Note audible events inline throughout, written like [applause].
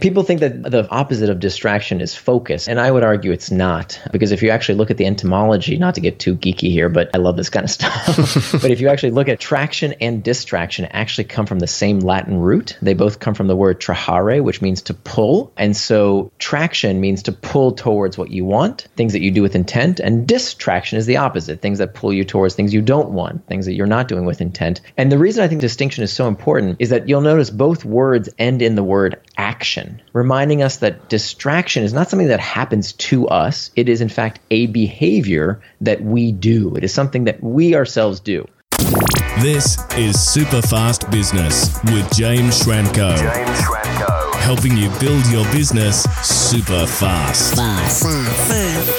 People think that the opposite of distraction is focus, and I would argue it's not. Because if you actually look at the etymology, not to get too geeky here, but I love this kind of [laughs] stuff. [laughs] but if you actually look at traction and distraction, actually come from the same Latin root. They both come from the word trahere, which means to pull. And so traction means to pull towards what you want, things that you do with intent, and distraction is the opposite, things that pull you towards things you don't want, things that you're not doing with intent. And the reason I think distinction is so important is that you'll notice both words end in the word action, reminding us that distraction is not something that happens to us. It is, in fact, a behavior that we do. It is something that we ourselves do. This is Super Fast Business with James Schramko. James Schramko. Helping you build your business super fast. Fast.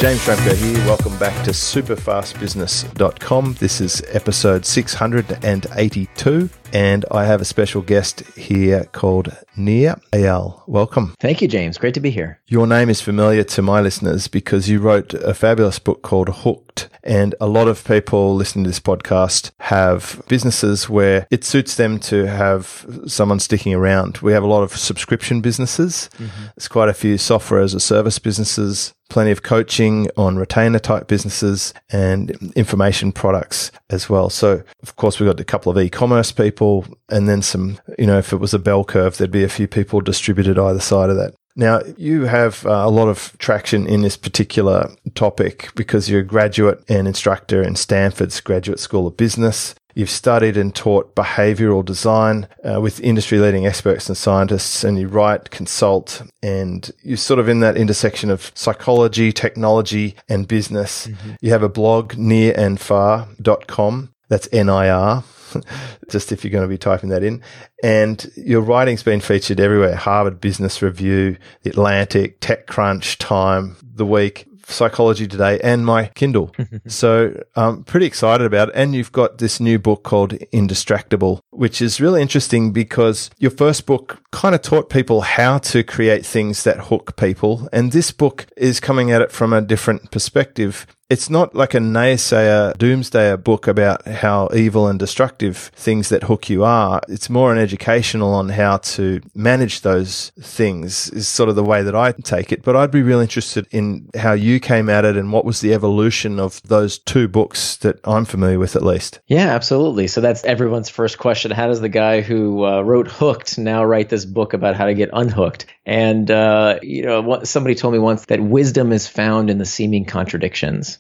James Schramko here. Welcome back to superfastbusiness.com. This is episode 682 and I have a special guest here called Nir Eyal. Welcome. Thank you, James. Great to be here. Your name is familiar to my listeners because you wrote a fabulous book called Hooked. And a lot of people listening to this podcast have businesses where it suits them to have someone sticking around. We have a lot of subscription businesses. Mm-hmm. There's quite a few software as a service businesses plenty of coaching on retainer type businesses and information products as well. So, of course, we've got a couple of e commerce people and then some, you know, if it was a bell curve, there'd be a few people distributed either side of that. Now, you have uh, a lot of traction in this particular topic because you're a graduate and instructor in Stanford's Graduate School of Business. You've studied and taught behavioral design uh, with industry leading experts and scientists, and you write, consult, and you're sort of in that intersection of psychology, technology, and business. Mm-hmm. You have a blog, nirandfar.com. That's N I R, [laughs] just if you're going to be typing that in. And your writing's been featured everywhere Harvard Business Review, The Atlantic, TechCrunch, Time, The Week. Psychology Today and my Kindle. [laughs] so I'm pretty excited about it. And you've got this new book called Indistractable, which is really interesting because your first book kind of taught people how to create things that hook people. And this book is coming at it from a different perspective it's not like a naysayer, doomsdayer book about how evil and destructive things that hook you are. It's more an educational on how to manage those things is sort of the way that I take it. But I'd be really interested in how you came at it and what was the evolution of those two books that I'm familiar with at least. Yeah, absolutely. So that's everyone's first question. How does the guy who uh, wrote Hooked now write this book about how to get unhooked? And, uh, you know, somebody told me once that wisdom is found in the seeming contradictions.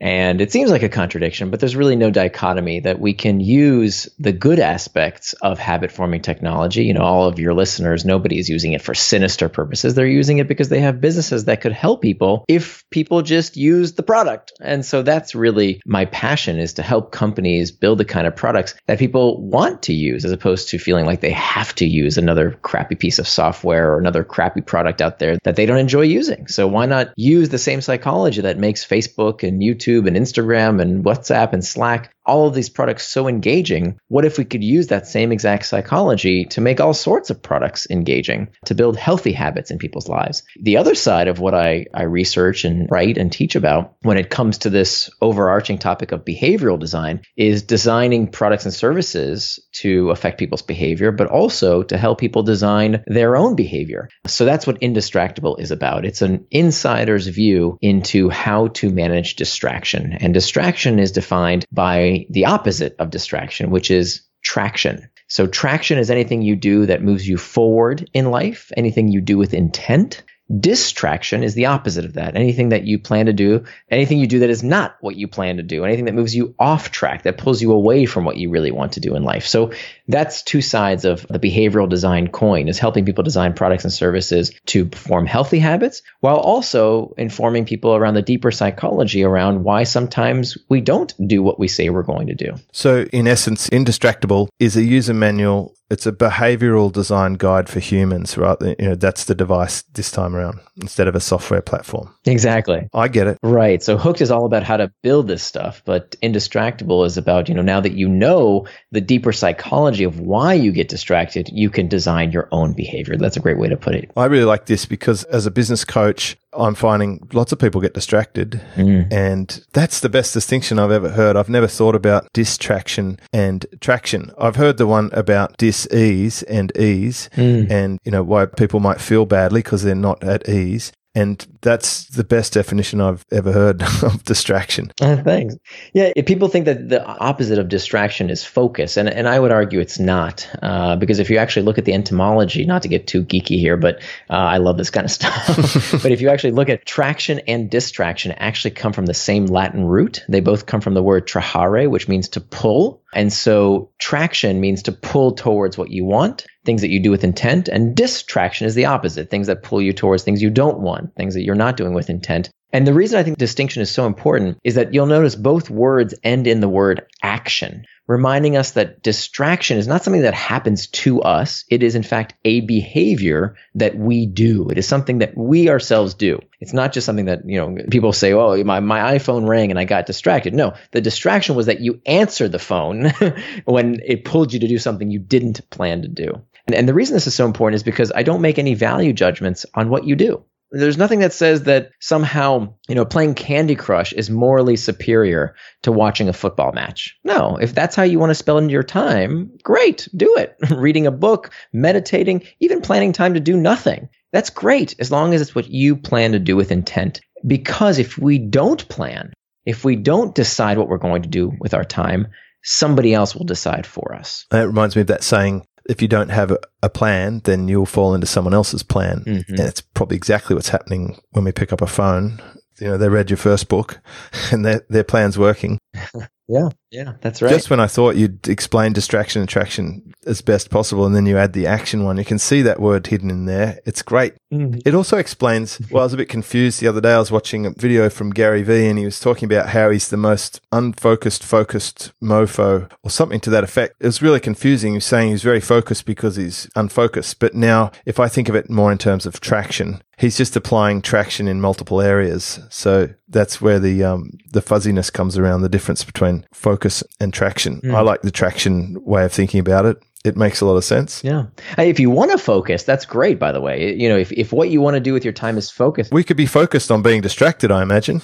And it seems like a contradiction, but there's really no dichotomy that we can use the good aspects of habit forming technology. You know, all of your listeners, nobody is using it for sinister purposes. They're using it because they have businesses that could help people if people just use the product. And so that's really my passion is to help companies build the kind of products that people want to use as opposed to feeling like they have to use another crappy piece of software or another crappy product out there that they don't enjoy using. So why not use the same psychology that makes Facebook and YouTube YouTube and Instagram and WhatsApp and Slack all of these products so engaging. What if we could use that same exact psychology to make all sorts of products engaging, to build healthy habits in people's lives? The other side of what I, I research and write and teach about when it comes to this overarching topic of behavioral design is designing products and services to affect people's behavior, but also to help people design their own behavior. So that's what Indistractable is about. It's an insider's view into how to manage distraction. And distraction is defined by the opposite of distraction, which is traction. So traction is anything you do that moves you forward in life, anything you do with intent. Distraction is the opposite of that. Anything that you plan to do, anything you do that is not what you plan to do, anything that moves you off track, that pulls you away from what you really want to do in life. So that's two sides of the behavioral design coin is helping people design products and services to form healthy habits while also informing people around the deeper psychology around why sometimes we don't do what we say we're going to do. So in essence, Indistractable is a user manual it's a behavioral design guide for humans, right? You know, that's the device this time around instead of a software platform. Exactly. I get it. Right. So Hooked is all about how to build this stuff, but Indistractable is about, you know, now that you know the deeper psychology of why you get distracted, you can design your own behavior. That's a great way to put it. I really like this because as a business coach, I'm finding lots of people get distracted. Mm. And that's the best distinction I've ever heard. I've never thought about distraction and traction. I've heard the one about dis-ease and ease mm. and, you know, why people might feel badly because they're not at ease. And that's the best definition I've ever heard [laughs] of distraction. Uh, thanks. Yeah, people think that the opposite of distraction is focus, and and I would argue it's not, uh, because if you actually look at the etymology, not to get too geeky here, but uh, I love this kind of stuff. [laughs] but if you actually look at traction and distraction, actually come from the same Latin root. They both come from the word trahere, which means to pull, and so traction means to pull towards what you want, things that you do with intent, and distraction is the opposite, things that pull you towards things you don't want, things that you're not doing with intent. And the reason I think distinction is so important is that you'll notice both words end in the word action, reminding us that distraction is not something that happens to us. It is, in fact, a behavior that we do. It is something that we ourselves do. It's not just something that, you know, people say, oh, my, my iPhone rang and I got distracted. No, the distraction was that you answered the phone [laughs] when it pulled you to do something you didn't plan to do. And, and the reason this is so important is because I don't make any value judgments on what you do. There's nothing that says that somehow, you know, playing Candy Crush is morally superior to watching a football match. No, if that's how you want to spend your time, great, do it. [laughs] Reading a book, meditating, even planning time to do nothing. That's great as long as it's what you plan to do with intent. Because if we don't plan, if we don't decide what we're going to do with our time, somebody else will decide for us. That reminds me of that saying if you don't have a, a, plan, then you'll fall into someone else's plan. Mm-hmm. And it's probably exactly what's happening when we pick up a phone. You know, they read your first book [laughs] and their, their plan's working. [laughs] Yeah, yeah, that's right. Just when I thought you'd explain distraction and traction as best possible, and then you add the action one, you can see that word hidden in there. It's great. Mm-hmm. It also explains. Well, I was a bit confused the other day. I was watching a video from Gary Vee, and he was talking about how he's the most unfocused, focused mofo, or something to that effect. It was really confusing. He was saying he's very focused because he's unfocused. But now, if I think of it more in terms of traction, he's just applying traction in multiple areas. So that's where the um, the fuzziness comes around. The difference between focus and traction. Mm. I like the traction way of thinking about it. It makes a lot of sense. Yeah. If you want to focus, that's great, by the way. You know, if, if what you want to do with your time is focus. We could be focused on being distracted, I imagine.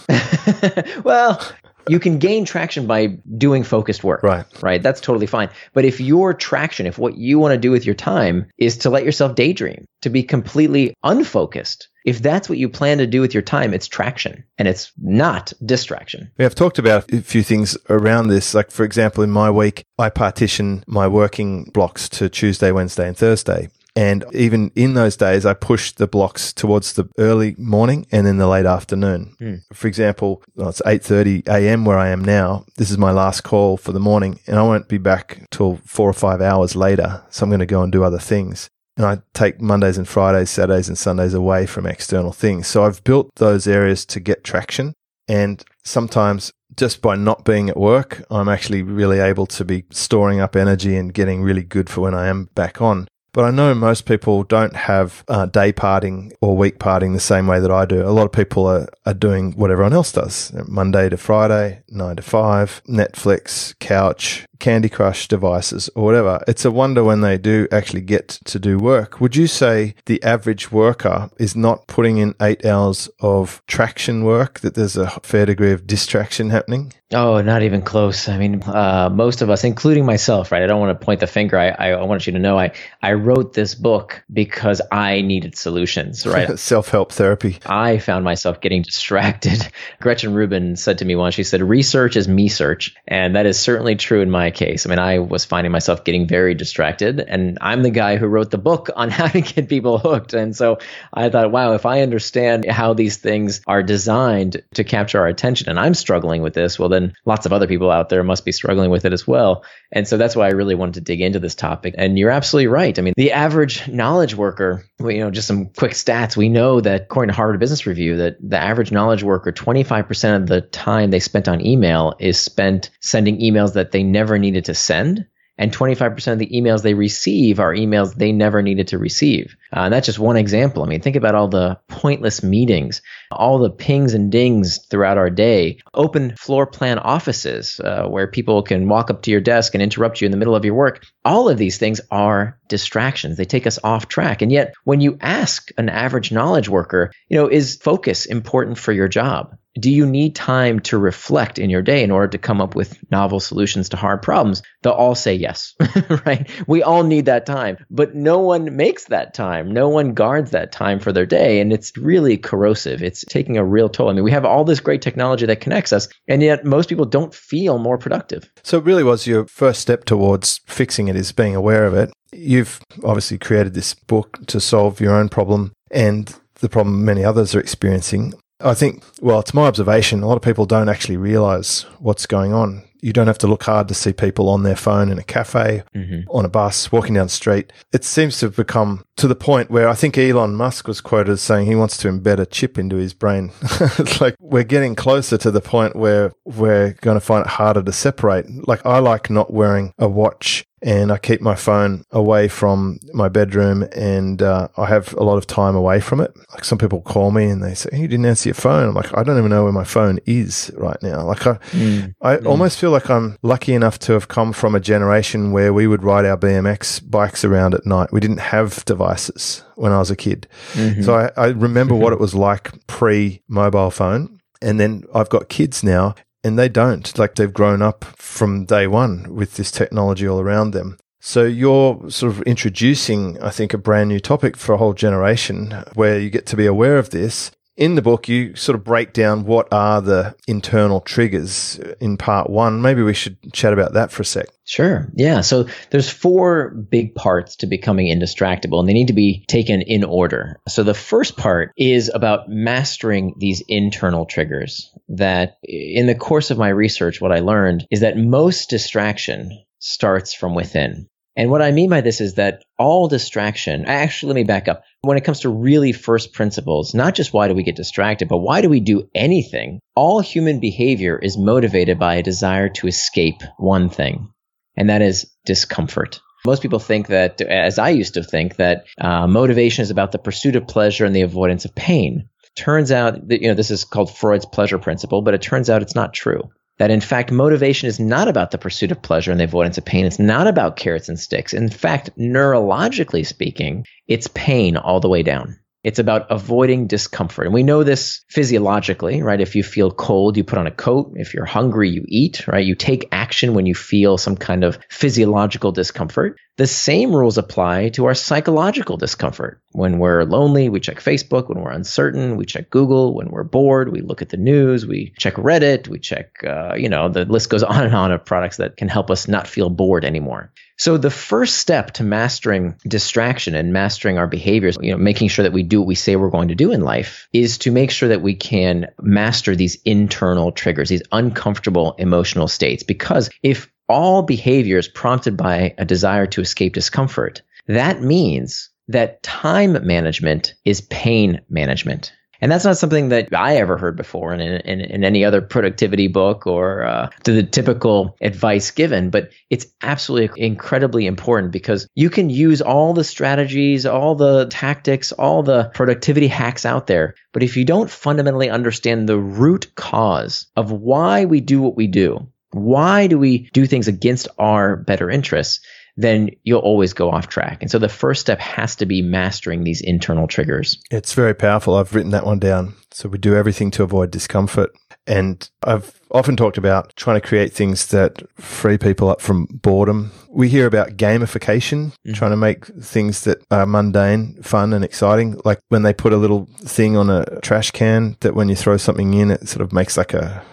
[laughs] well, you can gain traction by doing focused work. Right. Right. That's totally fine. But if your traction, if what you want to do with your time is to let yourself daydream, to be completely unfocused, if that's what you plan to do with your time, it's traction and it's not distraction. We have talked about a few things around this. Like, for example, in my week, I partition my working blocks to Tuesday, Wednesday, and Thursday. And even in those days, I push the blocks towards the early morning and then the late afternoon. Mm. For example, well, it's 8.30 a.m. where I am now. This is my last call for the morning and I won't be back till four or five hours later. So I'm going to go and do other things. And I take Mondays and Fridays, Saturdays and Sundays away from external things. So I've built those areas to get traction. And sometimes just by not being at work, I'm actually really able to be storing up energy and getting really good for when I am back on. But I know most people don't have uh, day parting or week parting the same way that I do. A lot of people are, are doing what everyone else does Monday to Friday, nine to five, Netflix, couch, Candy Crush devices or whatever. It's a wonder when they do actually get to do work. Would you say the average worker is not putting in eight hours of traction work, that there's a fair degree of distraction happening? Oh, not even close. I mean, uh, most of us, including myself, right? I don't want to point the finger. I, I, I want you to know I, I wrote this book because I needed solutions, [laughs] right? Self help therapy. I found myself getting distracted. [laughs] Gretchen Rubin said to me once, she said, research is me search. And that is certainly true in my case. I mean, I was finding myself getting very distracted, and I'm the guy who wrote the book on [laughs] how to get people hooked. And so I thought, wow, if I understand how these things are designed to capture our attention, and I'm struggling with this, well, then lots of other people out there must be struggling with it as well. And so that's why I really wanted to dig into this topic. And you're absolutely right. I mean, the average knowledge worker, you know, just some quick stats. We know that according to Harvard Business Review, that the average knowledge worker, 25% of the time they spent on email is spent sending emails that they never needed to send and 25% of the emails they receive are emails they never needed to receive. Uh, and that's just one example. I mean, think about all the pointless meetings, all the pings and dings throughout our day, open floor plan offices uh, where people can walk up to your desk and interrupt you in the middle of your work. All of these things are distractions. They take us off track. And yet, when you ask an average knowledge worker, you know, is focus important for your job? Do you need time to reflect in your day in order to come up with novel solutions to hard problems? They'll all say yes, [laughs] right? We all need that time, but no one makes that time. No one guards that time for their day. And it's really corrosive. It's taking a real toll. I mean, we have all this great technology that connects us, and yet most people don't feel more productive. So it really was your first step towards fixing it is being aware of it. You've obviously created this book to solve your own problem and the problem many others are experiencing. I think, well, it's my observation, a lot of people don't actually realize what's going on. You don't have to look hard to see people on their phone in a cafe, mm-hmm. on a bus, walking down the street. It seems to have become to the point where I think Elon Musk was quoted as saying he wants to embed a chip into his brain. [laughs] it's like we're getting closer to the point where we're going to find it harder to separate. Like I like not wearing a watch and I keep my phone away from my bedroom and uh, I have a lot of time away from it. Like some people call me and they say, hey, you didn't answer your phone. I'm like, I don't even know where my phone is right now. Like I, mm. I mm. almost feel like I'm lucky enough to have come from a generation where we would ride our BMX bikes around at night. We didn't have devices when I was a kid. Mm-hmm. So I, I remember what it was like pre mobile phone. And then I've got kids now and they don't. Like they've grown up from day one with this technology all around them. So you're sort of introducing, I think, a brand new topic for a whole generation where you get to be aware of this in the book, you sort of break down what are the internal triggers in part one. Maybe we should chat about that for a sec. Sure. Yeah. So there's four big parts to becoming indistractable, and they need to be taken in order. So the first part is about mastering these internal triggers. That in the course of my research, what I learned is that most distraction starts from within. And what I mean by this is that all distraction, actually, let me back up. When it comes to really first principles, not just why do we get distracted, but why do we do anything? All human behavior is motivated by a desire to escape one thing, and that is discomfort. Most people think that, as I used to think, that uh, motivation is about the pursuit of pleasure and the avoidance of pain. Turns out that, you know, this is called Freud's pleasure principle, but it turns out it's not true that in fact motivation is not about the pursuit of pleasure and the avoidance of pain. It's not about carrots and sticks. In fact, neurologically speaking, it's pain all the way down. It's about avoiding discomfort. And we know this physiologically, right? If you feel cold, you put on a coat. If you're hungry, you eat, right? You take action when you feel some kind of physiological discomfort. The same rules apply to our psychological discomfort. When we're lonely, we check Facebook. When we're uncertain, we check Google. When we're bored, we look at the news. We check Reddit. We check, uh, you know, the list goes [laughs] on and on of products that can help us not feel bored anymore. So the first step to mastering distraction and mastering our behaviors, you know, making sure that we do what we say we're going to do in life is to make sure that we can master these internal triggers, these uncomfortable emotional states. Because if all behavior is prompted by a desire to escape discomfort, that means that time management is pain management. And that's not something that I ever heard before in, in, in any other productivity book or uh, to the typical advice given. But it's absolutely incredibly important because you can use all the strategies, all the tactics, all the productivity hacks out there. But if you don't fundamentally understand the root cause of why we do what we do, why do we do things against our better interests? Then you'll always go off track. And so the first step has to be mastering these internal triggers. It's very powerful. I've written that one down. So we do everything to avoid discomfort. And I've often talked about trying to create things that free people up from boredom. We hear about gamification, mm-hmm. trying to make things that are mundane, fun, and exciting. Like when they put a little thing on a trash can that when you throw something in, it sort of makes like a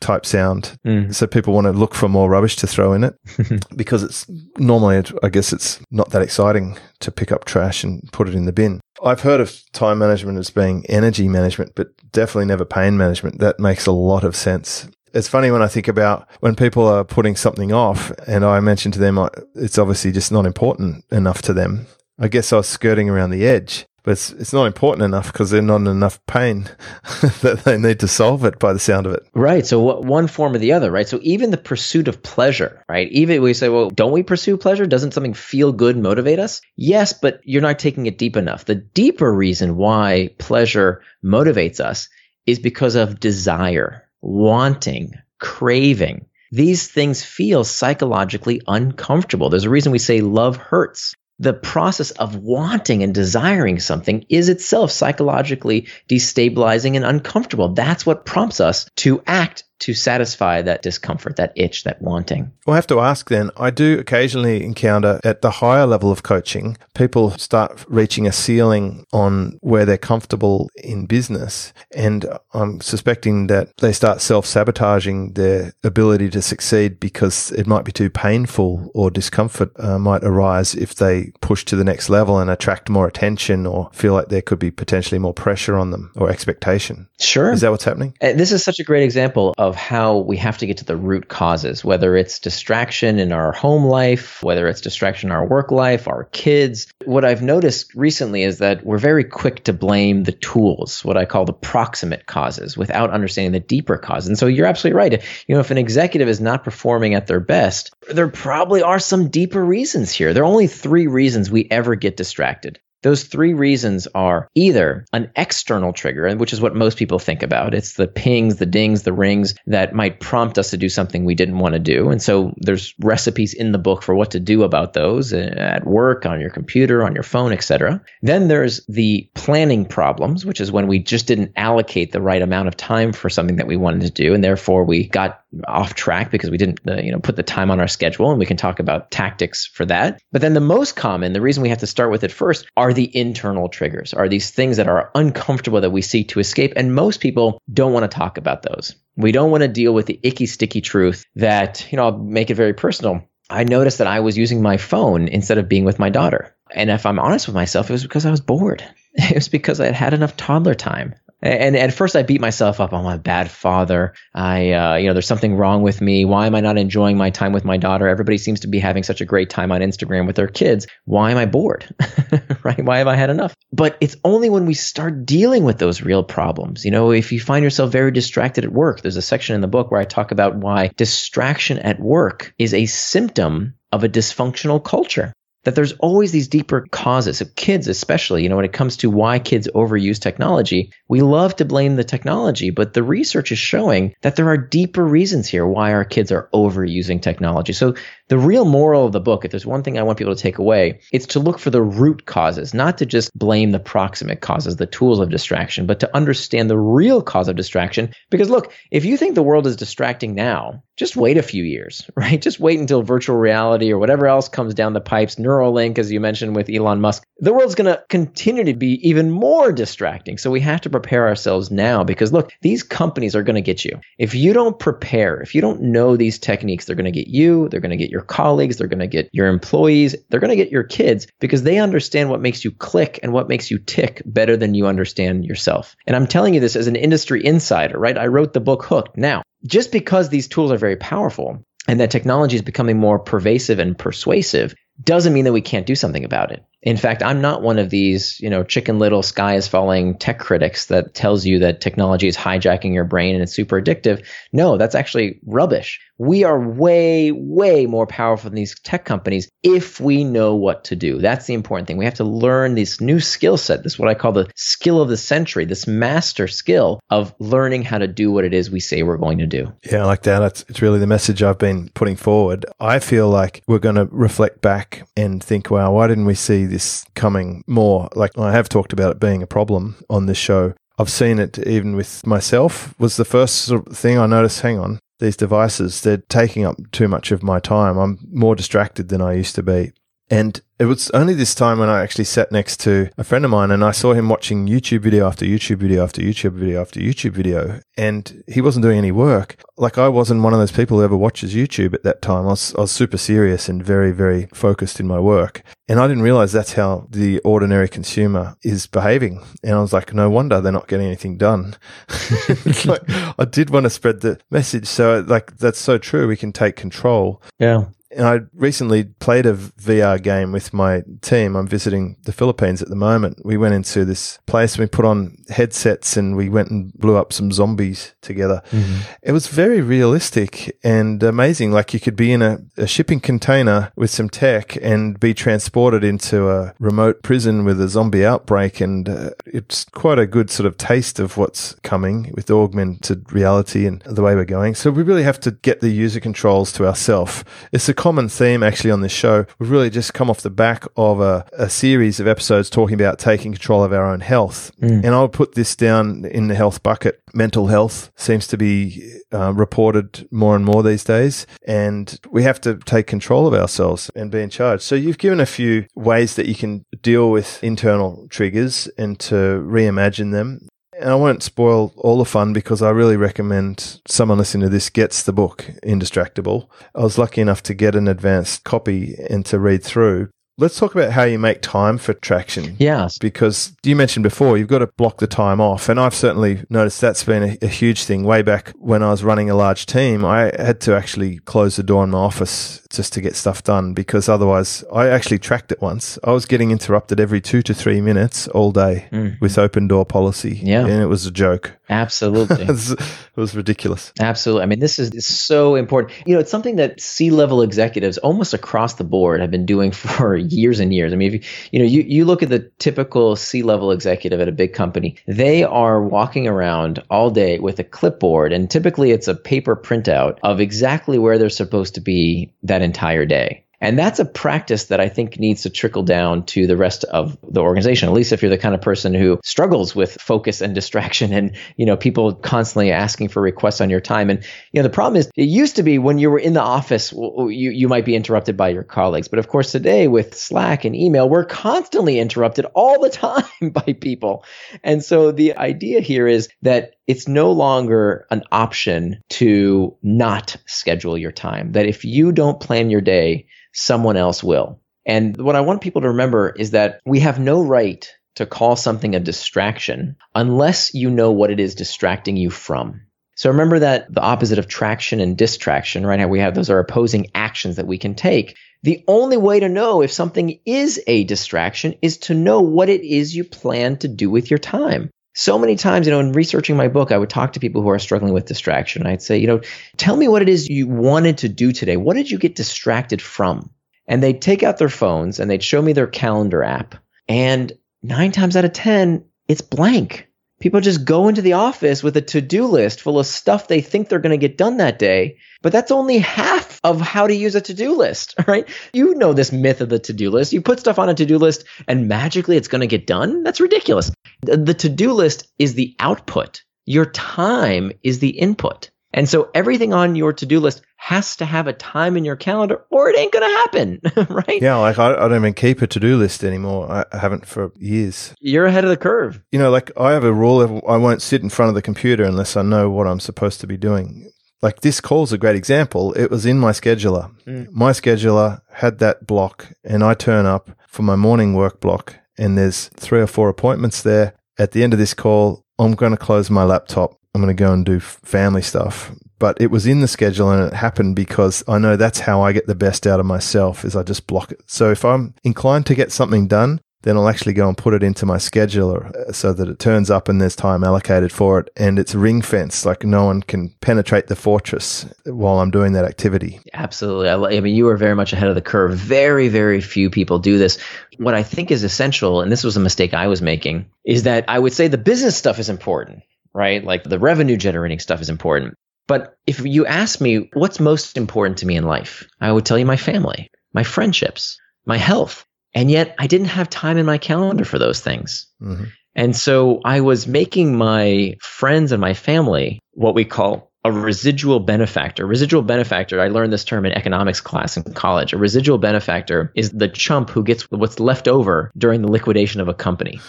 type sound. Mm. So people want to look for more rubbish to throw in it [laughs] because it's normally, I guess, it's not that exciting to pick up trash and put it in the bin. I've heard of time management as being energy management, but definitely never pain management. That makes a lot of sense. It's funny when I think about when people are putting something off and I mention to them, it's obviously just not important enough to them. I guess I was skirting around the edge but it's, it's not important enough because they're not in enough pain [laughs] that they need to solve it by the sound of it. Right. So what, one form or the other, right? So even the pursuit of pleasure, right? Even we say, well, don't we pursue pleasure? Doesn't something feel good motivate us? Yes, but you're not taking it deep enough. The deeper reason why pleasure motivates us is because of desire, wanting, craving. These things feel psychologically uncomfortable. There's a reason we say love hurts the process of wanting and desiring something is itself psychologically destabilizing and uncomfortable. That's what prompts us to act to satisfy that discomfort, that itch, that wanting. Well, I have to ask then, I do occasionally encounter at the higher level of coaching, people start reaching a ceiling on where they're comfortable in business. And I'm suspecting that they start self sabotaging their ability to succeed because it might be too painful or discomfort uh, might arise if they push to the next level and attract more attention or feel like there could be potentially more pressure on them or expectation. Sure. Is that what's happening? Uh, this is such a great example of of how we have to get to the root causes, whether it's distraction in our home life, whether it's distraction in our work life, our kids. What I've noticed recently is that we're very quick to blame the tools, what I call the proximate causes, without understanding the deeper cause. And so you're absolutely right. You know, if an executive is not performing at their best, there probably are some deeper reasons here. There are only three reasons we ever get distracted. Those three reasons are either an external trigger, which is what most people think about. It's the pings, the dings, the rings that might prompt us to do something we didn't want to do. And so there's recipes in the book for what to do about those uh, at work, on your computer, on your phone, etc. Then there's the planning problems, which is when we just didn't allocate the right amount of time for something that we wanted to do and therefore we got off track because we didn't uh, you know put the time on our schedule and we can talk about tactics for that. But then the most common, the reason we have to start with it first are the internal triggers, are these things that are uncomfortable that we seek to escape and most people don't want to talk about those. We don't want to deal with the icky sticky truth that, you know, I'll make it very personal. I noticed that I was using my phone instead of being with my daughter. And if I'm honest with myself, it was because I was bored. [laughs] It was because I had had enough toddler time. And at first, I beat myself up. I'm a bad father. I, uh, you know, there's something wrong with me. Why am I not enjoying my time with my daughter? Everybody seems to be having such a great time on Instagram with their kids. Why am I bored? [laughs] right? Why have I had enough? But it's only when we start dealing with those real problems. You know, if you find yourself very distracted at work, there's a section in the book where I talk about why distraction at work is a symptom of a dysfunctional culture that there's always these deeper causes of kids especially you know when it comes to why kids overuse technology. We love to blame the technology but the research is showing that there are deeper reasons here why our kids are overusing technology. So the real moral of the book if there's one thing i want people to take away it's to look for the root causes not to just blame the proximate causes the tools of distraction but to understand the real cause of distraction. Because look if you think the world is distracting now just wait a few years [laughs] right? Just wait until virtual reality or whatever else comes down the pipes Neuralink, as you mentioned with Elon Musk, the world's going to continue to be even more distracting. So we have to prepare ourselves now because look, these companies are going to get you. If you don't prepare, if you don't know these techniques, they're going to get you, they're going to get your colleagues, they're going to get your employees, they're going to get your kids because they understand what makes you click and what makes you tick better than you understand yourself. And I'm telling you this as an industry insider, right? I wrote the book Hooked. Now, just because these tools are very powerful, and that technology is becoming more pervasive and persuasive doesn't mean that we can't do something about it. In fact, I'm not one of these, you know, chicken little sky is falling tech critics that tells you that technology is hijacking your brain and it's super addictive. No, that's actually rubbish. We are way, way more powerful than these tech companies if we know what to do. That's the important thing. We have to learn this new skill set. This is what I call the skill of the century, this master skill of learning how to do what it is we say we're going to do. Yeah, I like that. It's, it's really the message I've been putting forward. I feel like we're going to reflect back and think, wow, why didn't we see this coming more. Like I have talked about it being a problem on this show. I've seen it even with myself. Was the first sort of thing I noticed. Hang on, these devices they're taking up too much of my time. I'm more distracted than I used to be. And it was only this time when I actually sat next to a friend of mine and I saw him watching YouTube video after YouTube video after YouTube video after YouTube video. And he wasn't doing any work. Like I wasn't one of those people who ever watches YouTube at that time. I was, I was super serious and very, very focused in my work. And I didn't realize that's how the ordinary consumer is behaving. And I was like, no wonder they're not getting anything done. [laughs] like, I did want to spread the message. So like, that's so true. We can take control. Yeah. And I recently played a VR game with my team. I'm visiting the Philippines at the moment. We went into this place and we put on headsets and we went and blew up some zombies together. Mm-hmm. It was very realistic and amazing. Like you could be in a, a shipping container with some tech and be transported into a remote prison with a zombie outbreak. And uh, it's quite a good sort of taste of what's coming with augmented reality and the way we're going. So we really have to get the user controls to ourselves. It's a common theme actually on this show. We've really just come off the back of a, a series of episodes talking about taking control of our own health. Mm. And I'll put this down in the health bucket. Mental health seems to be uh, reported more and more these days. And we have to take control of ourselves and be in charge. So you've given a few ways that you can deal with internal triggers and to reimagine them. And I won't spoil all the fun because I really recommend someone listening to this gets the book Indistractable. I was lucky enough to get an advanced copy and to read through. Let's talk about how you make time for traction. Yes. Because you mentioned before, you've got to block the time off. And I've certainly noticed that's been a, a, huge thing. Way back when I was running a large team, I had to actually close the door in my office just to get stuff done because otherwise I actually tracked it once. I was getting interrupted every two to three minutes all day mm-hmm. with open door policy. Yeah. And it was a joke. Absolutely. [laughs] it was ridiculous. Absolutely. I mean, this is so important. You know, it's something that C level executives almost across the board have been doing [laughs] for years and years. I mean, if you, you know, you, you look at the typical C level executive at a big company, they are walking around all day with a clipboard, and typically it's a paper printout of exactly where they're supposed to be that entire day. And that's a practice that I think needs to trickle down to the rest of the organization. At least if you're the kind of person who struggles with focus and distraction and, you know, people constantly asking for requests on your time. And, you know, the problem is it used to be when you were in the office, you, you might be interrupted by your colleagues. But of course, today with Slack and email, we're constantly interrupted all the [laughs] time by people. And so the idea here is that it's no longer an option to not schedule your time. That if you don't plan your day, someone else will. And what I want people to remember is that we have no right to call something a distraction unless you know what it is distracting you from. So remember that the opposite of traction and distraction, right? How we have those are opposing actions that we can take. The only way to know if something is a distraction is to know what it is you plan to do with your time. So many times, you know, in researching my book, I would talk to people who are struggling with distraction. I'd say, you know, tell me what it is you wanted to do today. What did you get distracted from? And they'd take out their phones and they'd show me their calendar app. And nine times out of 10, it's blank. People just go into the office with a to do list full of stuff they think they're going to get done that day. But that's only half of how to use a to do list, [laughs] right? You know this myth of the to do list. You put stuff on a to do list and magically it's going to get done. That's ridiculous. The to do list is the output, your time is the input. And so everything on your to do list has to have a time in your calendar or it ain't going to happen, [laughs] right? Yeah, like I, I don't even keep a to do list anymore. I haven't for years. You're ahead of the curve. You know, like I have a rule of I won't sit in front of the computer unless I know what I'm supposed to be doing. Like this call's a great example. It was in my scheduler. Mm. My scheduler had that block and I turn up for my morning work block and there's three or four appointments there. At the end of this call, I'm going to close my laptop I'm going to go and do family stuff. But it was in the schedule and it happened because I know that's how I get the best out of myself is I just block it. So if I'm inclined to get something done, then I'll actually go and put it into my scheduler uh, so that it turns up and there's time allocated for it. And it's ring fence, like no one can penetrate the fortress while I'm doing that activity. Absolutely. I, I mean, you are very much ahead of the curve. Very, very few people do this. What I think is essential, and this was a mistake I was making, is that I would say the business stuff is important right? Like the revenue generating stuff is important. But if you ask me what's most important to me in life, I would tell you my family, my friendships, my health. And yet I didn't have time in my calendar for those things. Mm-hmm. And so I was making my friends and my family what we call a residual benefactor. Residual benefactor, I learned this term in economics class in college. A residual benefactor is the chump who gets what's left over during the liquidation of a company.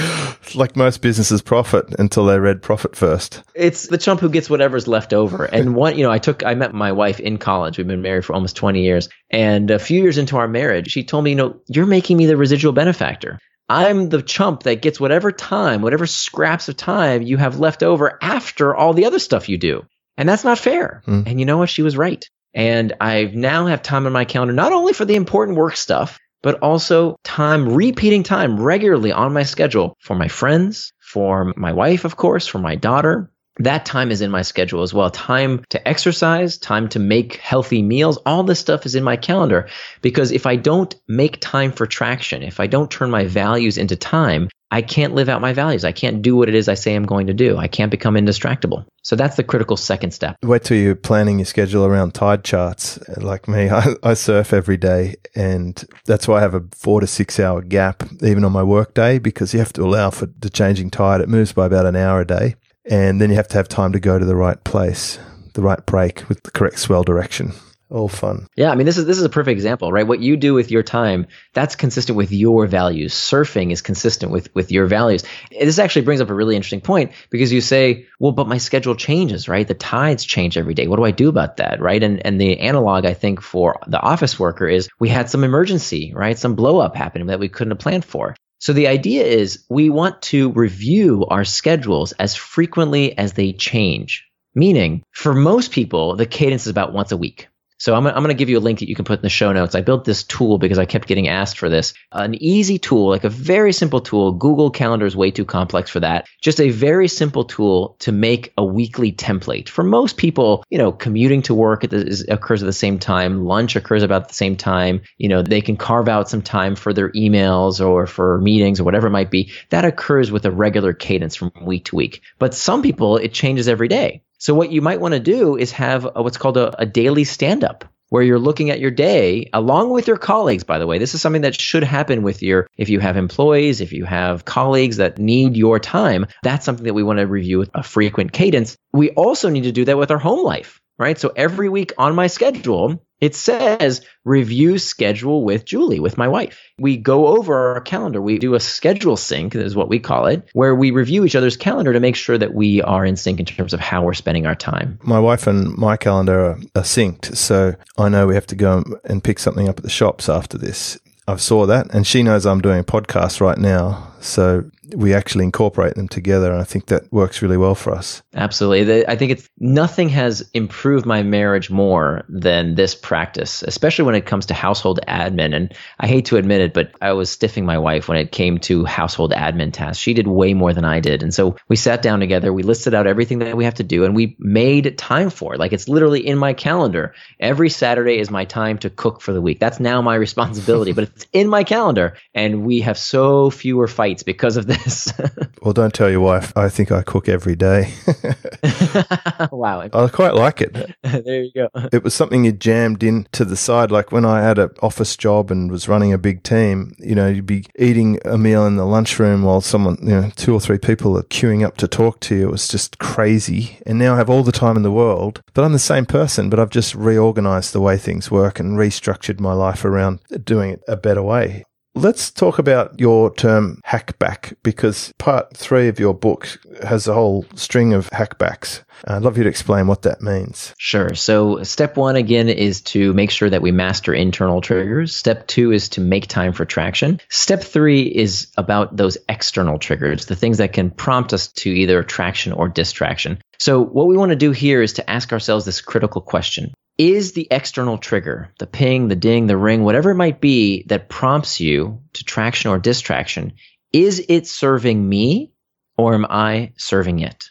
[laughs] like most businesses profit until they read profit first. It's the chump who gets whatever's left over. And [laughs] one, you know, I took I met my wife in college. We've been married for almost 20 years. And a few years into our marriage, she told me, you know, you're making me the residual benefactor. I'm the chump that gets whatever time, whatever scraps of time you have left over after all the other stuff you do. And that's not fair. Mm. And you know what? She was right. And I now have time on my calendar, not only for the important work stuff, but also time, repeating time regularly on my schedule for my friends, for my wife, of course, for my daughter, that time is in my schedule as well. Time to exercise, time to make healthy meals, all this stuff is in my calendar. Because if I don't make time for traction, if I don't turn my values into time, I can't live out my values. I can't do what it is I say I'm going to do. I can't become indistractable. So that's the critical second step. Wait till you're planning your schedule around tide charts. Like me, [laughs] I, I surf every day, and that's why I have a four to six hour gap, even on my work day, because you have to allow for the changing tide. It moves by about an hour a day and then you have to have time to go to the right place, the right break with the correct swell direction. All fun. Yeah, I mean this is this is a perfect example, right? What you do with your time, that's consistent with your values. Surfing is consistent with with your values. This actually brings up a really interesting point because you say, "Well, but my schedule changes, right? The tides change every day. What do I do about that?" Right? And and the analog I think for the office worker is we had some emergency, right? Some blow up happening that we couldn't have planned for. So the idea is we want to review our schedules as frequently as they change. Meaning, for most people, the cadence is about once a week. So I'm, I'm going to give you a link that you can put in the show notes. I built this tool because I kept getting asked for this. An easy tool, like a very simple tool. Google Calendar is way too complex for that. Just a very simple tool to make a weekly template. For most people, you know, commuting to work is, occurs at the same time. Lunch occurs about the same time. You know, they can carve out some time for their emails or for meetings or whatever it might be. That occurs with a regular cadence from week to week. But some people, it changes every day. So what you might want to do is have a, what's called a, a daily stand up where you're looking at your day along with your colleagues by the way. This is something that should happen with your if you have employees if you have colleagues that need your time that's something that we want to review with a frequent cadence. We also need to do that with our home life right? So every week on my schedule it says review schedule with Julie, with my wife. We go over our calendar. We do a schedule sync, is what we call it, where we review each other's calendar to make sure that we are in sync in terms of how we're spending our time. My wife and my calendar are, are synced. So I know we have to go and pick something up at the shops after this. I saw that, and she knows I'm doing a podcast right now. So we actually incorporate them together. And I think that works really well for us. Absolutely. I think it's nothing has improved my marriage more than this practice, especially when it comes to household admin. And I hate to admit it, but I was stiffing my wife when it came to household admin tasks. She did way more than I did. And so we sat down together, we listed out everything that we have to do, and we made time for it. Like it's literally in my calendar. Every Saturday is my time to cook for the week. That's now my [laughs] responsibility, but it's in my calendar. And we have so fewer fights because of this. [laughs] well, don't tell your wife. I think I cook every day. [laughs] wow. I quite like it. [laughs] there you go. It was something you jammed in to the side. Like when I had an office job and was running a big team, you know, you'd be eating a meal in the lunchroom while someone, you know, two or three people are queuing up to talk to you. It was just crazy. And now I have all the time in the world, but I'm the same person, but I've just reorganized the way things work and restructured my life around doing it a better way. Let's talk about your term hackback because part three of your book has a whole string of hackbacks. Uh, I'd love you to explain what that means. Sure. So, step one again is to make sure that we master internal triggers. Step two is to make time for traction. Step three is about those external triggers, the things that can prompt us to either traction or distraction. So, what we want to do here is to ask ourselves this critical question is the external trigger, the ping, the ding, the ring, whatever it might be that prompts you to traction or distraction, is it serving me or am I serving it?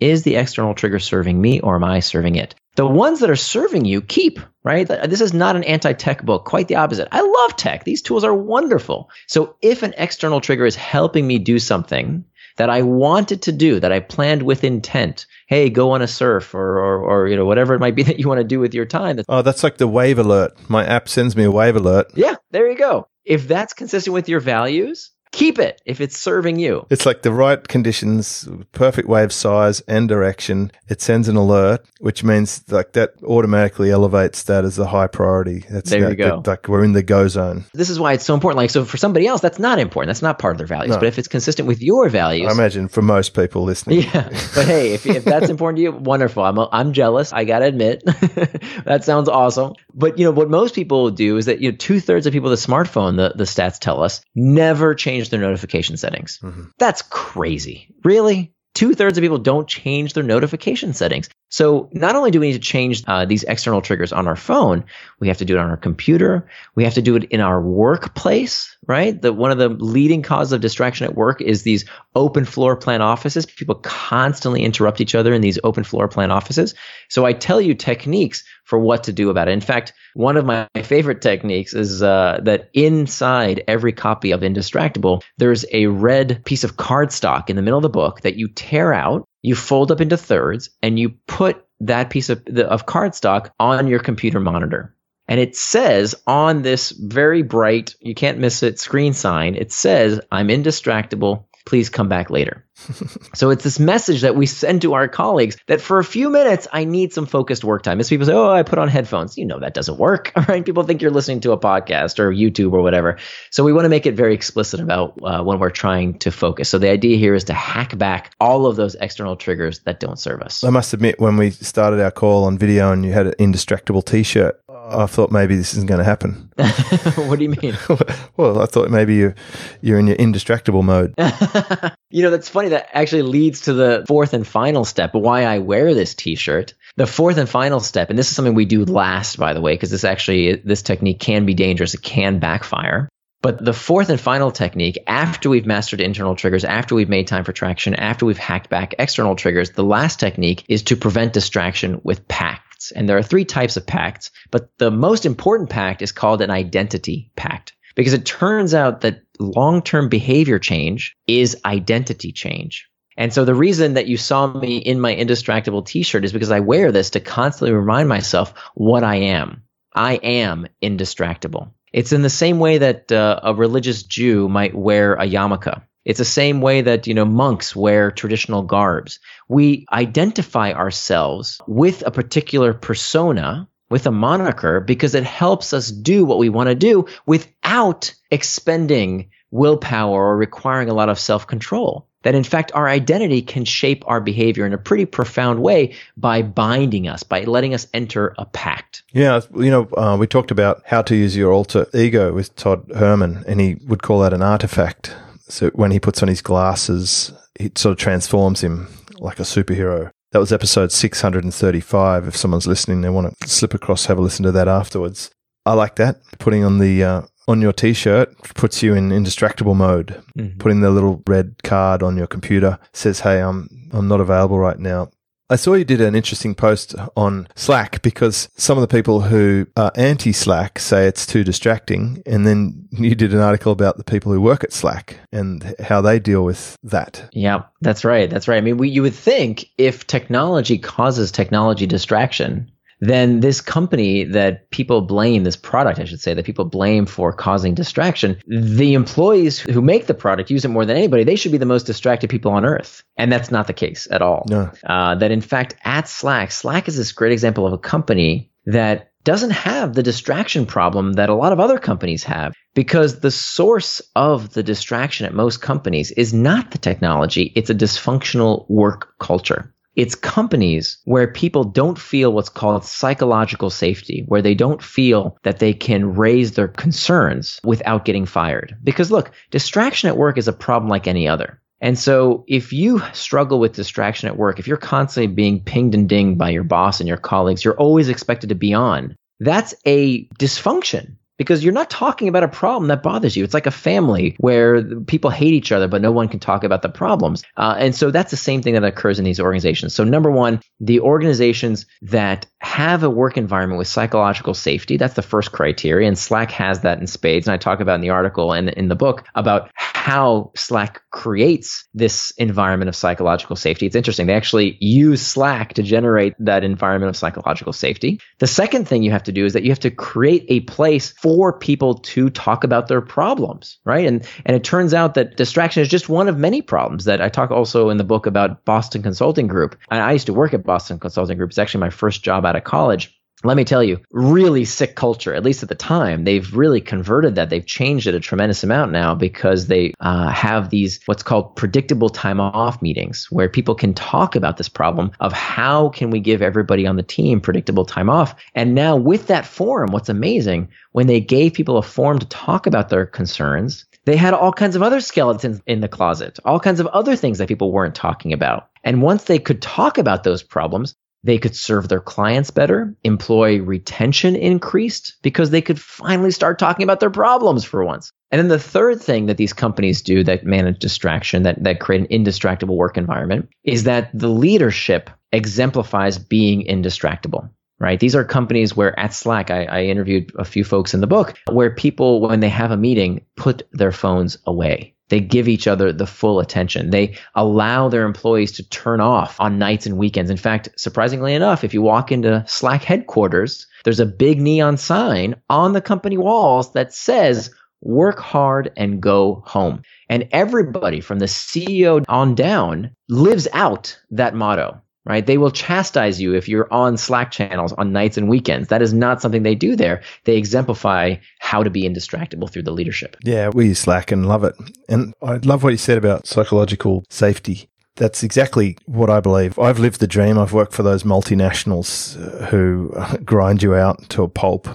Is the external trigger serving me or am I serving it? The ones that are serving you, keep, right? This is not an anti tech book, quite the opposite. I love tech. These tools are wonderful. So if an external trigger is helping me do something, that I wanted to do, that I planned with intent. Hey, go on a surf or, or, or, you know, whatever it might be [laughs] that you want to do with your time. Oh, that's like the wave alert. My app sends me a wave alert. Yeah, there you go. If that's consistent with your values, keep it if it's serving you. It's like the right conditions, perfect wave size and direction. It sends an alert, which means like that automatically elevates that as a high priority. That's there that, you go. That, like we're in the go zone. This is why it's so important. Like so, for somebody else, that's not important. That's not part of their values. No. But if it's consistent with your values, I imagine for most people listening. Yeah. But hey, if, if that's [laughs] important to you, wonderful. I'm I'm jealous. I gotta admit, [laughs] that sounds awesome. But you know what most people do is that you know two thirds of people with a smartphone, the the stats tell us, never change their notification settings. Mm-hmm. That's crazy. Really? Two thirds of people don't change their notification settings. So not only do we need to change uh, these external triggers on our phone, we have to do it on our computer. We have to do it in our workplace, right? The one of the leading causes of distraction at work is these open floor plan offices. People constantly interrupt each other in these open floor plan offices. So I tell you techniques for what to do about it. In fact, one of my favorite techniques is uh, that inside every copy of Indistractable, there's a red piece of cardstock in the middle of the book that you tear out you fold up into thirds and you put that piece of, of cardstock on your computer monitor. And it says on this very bright, you can't miss it, screen sign, it says, I'm indistractable. Please come back later. [laughs] so it's this message that we send to our colleagues that for a few minutes, I need some focused work time. As people say, oh, I put on headphones. You know, that doesn't work. All [laughs] right. People think you're listening to a podcast or YouTube or whatever. So we want to make it very explicit about uh, when we're trying to focus. So the idea here is to hack back all of those external triggers that don't serve us. I must admit, when we started our call on video and you had an indistractable t shirt, I thought maybe this isn't going to happen. [laughs] what do you mean? [laughs] well, I thought maybe you you're in your indistractable mode. [laughs] you know, that's funny. That actually leads to the fourth and final step. Why I wear this T-shirt. The fourth and final step, and this is something we do last, by the way, because this actually this technique can be dangerous. It can backfire. But the fourth and final technique, after we've mastered internal triggers, after we've made time for traction, after we've hacked back external triggers, the last technique is to prevent distraction with pack pacts. And there are three types of pacts, but the most important pact is called an identity pact because it turns out that long term behavior change is identity change. And so the reason that you saw me in my indistractable t shirt is because I wear this to constantly remind myself what I am. I am indistractable. It's in the same way that uh, a religious Jew might wear a yarmulke. It's the same way that, you know, monks wear traditional garbs. We identify ourselves with a particular persona, with a moniker, because it helps us do what we want to do without expending willpower or requiring a lot of self control. That in fact, our identity can shape our behavior in a pretty profound way by binding us, by letting us enter a pact. Yeah, you know, uh, we talked about how to use your alter ego with Todd Herman, and he would call that an artifact. So when he puts on his glasses, it sort of transforms him like a superhero. That was episode 635. If someone's listening, they want to slip across, have a listen to that afterwards. I like that. Putting on the uh, on your t-shirt puts you in indistractable mode. Mm-hmm. Putting the little red card on your computer says, "Hey, I'm I'm not available right now." I saw you did an interesting post on Slack because some of the people who are anti Slack say it's too distracting. And then you did an article about the people who work at Slack and how they deal with that. Yeah, that's right. That's right. I mean, we, you would think if technology causes technology distraction, then this company that people blame, this product, I should say, that people blame for causing distraction, the employees who make the product use it more than anybody. They should be the most distracted people on earth. And that's not the case at all. No. Uh, that in fact, at Slack, Slack is this great example of a company that doesn't have the distraction problem that a lot of other companies have because the source of the distraction at most companies is not the technology, it's a dysfunctional work culture. It's companies where people don't feel what's called psychological safety, where they don't feel that they can raise their concerns without getting fired. Because look, distraction at work is a problem like any other. And so if you struggle with distraction at work, if you're constantly being pinged and dinged by your boss and your colleagues, you're always expected to be on. That's a dysfunction because you're not talking about a problem that bothers you. It's like a family where people hate each other, but no one can talk about the problems. Uh, and so that's the same thing that occurs in these organizations. So, number one, the organizations that have a work environment with psychological safety, that's the first criteria. And Slack has that in spades. And I talk about in the article and in the book about how Slack creates this environment of psychological safety. It's interesting. They actually use Slack to generate that environment of psychological safety. The second thing you have to do is that you have to create a place for for people to talk about their problems, right? And and it turns out that distraction is just one of many problems that I talk also in the book about Boston Consulting Group. And I used to work at Boston Consulting Group. It's actually my first job out of college let me tell you, really sick culture, at least at the time. They've really converted that. They've changed it a tremendous amount now because they uh, have these what's called predictable time off meetings where people can talk about this problem of how can we give everybody on the team predictable time off. And now with that forum, what's amazing, when they gave people a forum to talk about their concerns, they had all kinds of other skeletons in the closet, all kinds of other things that people weren't talking about. And once they could talk about those problems, They could serve their clients better. Employee retention increased because they could finally start talking about their problems for once. And then the third thing that these companies do that manage distraction, that, that create an indistractable work environment, is that the leadership exemplifies being indistractable right? These are companies where at Slack, I, I, interviewed a few folks in the book where people, when they have a meeting, put their phones away. They give each other the full attention. They allow their employees to turn off on nights and weekends. In fact, surprisingly enough, if you walk into Slack headquarters, there's a big neon sign on the company walls that says, work hard and go home. And everybody from the CEO on down lives out that motto right? They will chastise you if you're on Slack channels on nights and weekends. That is not something they do there. They exemplify how to be indistractable through the leadership. Yeah, we use Slack and love it. And I love what you said about psychological safety. That's exactly what I believe. I've lived the dream. I've worked for those multinationals uh, who [laughs] grind you out to a pulp.